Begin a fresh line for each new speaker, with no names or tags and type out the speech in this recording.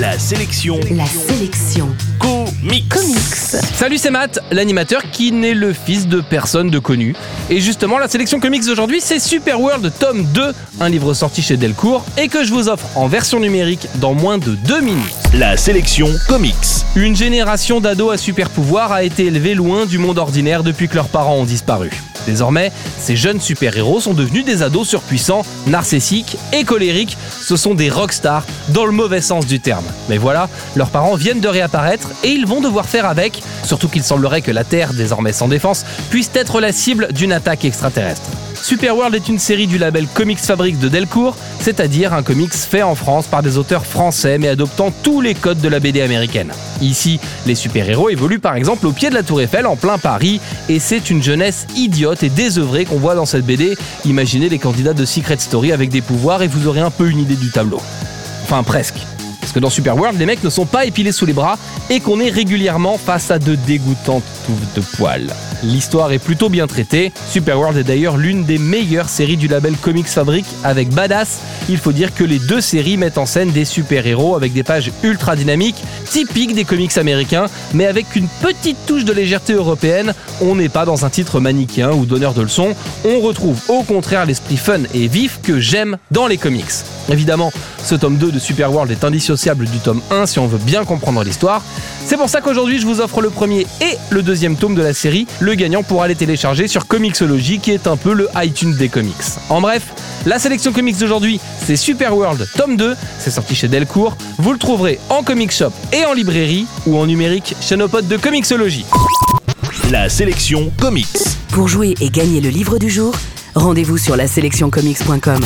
La sélection.
La sélection.
Comics.
Comics.
Salut, c'est Matt, l'animateur qui n'est le fils de personne de connu. Et justement, la sélection comics d'aujourd'hui, c'est Super World tome 2, un livre sorti chez Delcourt et que je vous offre en version numérique dans moins de 2 minutes.
La sélection comics.
Une génération d'ados à super pouvoir a été élevée loin du monde ordinaire depuis que leurs parents ont disparu. Désormais, ces jeunes super-héros sont devenus des ados surpuissants, narcissiques et colériques. Ce sont des rockstars dans le mauvais sens du terme. Mais voilà, leurs parents viennent de réapparaître et ils vont devoir faire avec, surtout qu'il semblerait que la Terre, désormais sans défense, puisse être la cible d'une attaque extraterrestre. Superworld est une série du label Comics Fabrics de Delcourt, c'est-à-dire un comics fait en France par des auteurs français mais adoptant tous les codes de la BD américaine. Ici, les super-héros évoluent par exemple au pied de la Tour Eiffel en plein Paris et c'est une jeunesse idiote et désœuvrée qu'on voit dans cette BD. Imaginez les candidats de Secret Story avec des pouvoirs et vous aurez un peu une idée du tableau. Enfin presque. Parce que dans Superworld, les mecs ne sont pas épilés sous les bras et qu'on est régulièrement face à de dégoûtantes touffes de poils. L'histoire est plutôt bien traitée. Superworld est d'ailleurs l'une des meilleures séries du label Comics Fabric avec Badass. Il faut dire que les deux séries mettent en scène des super-héros avec des pages ultra dynamiques, typiques des comics américains, mais avec une petite touche de légèreté européenne. On n'est pas dans un titre manichéen ou donneur de leçons. On retrouve au contraire l'esprit fun et vif que j'aime dans les comics. Évidemment, ce tome 2 de Superworld est indissociable du tome 1 si on veut bien comprendre l'histoire. C'est pour ça qu'aujourd'hui je vous offre le premier et le deuxième tome de la série. Le gagnant pourra les télécharger sur Comixology qui est un peu le iTunes des comics. En bref, la sélection comics d'aujourd'hui, c'est Superworld tome 2, c'est sorti chez Delcourt. Vous le trouverez en comic shop et en librairie ou en numérique chez nos potes de Comixology.
La sélection comics.
Pour jouer et gagner le livre du jour, rendez-vous sur la sélectioncomics.com.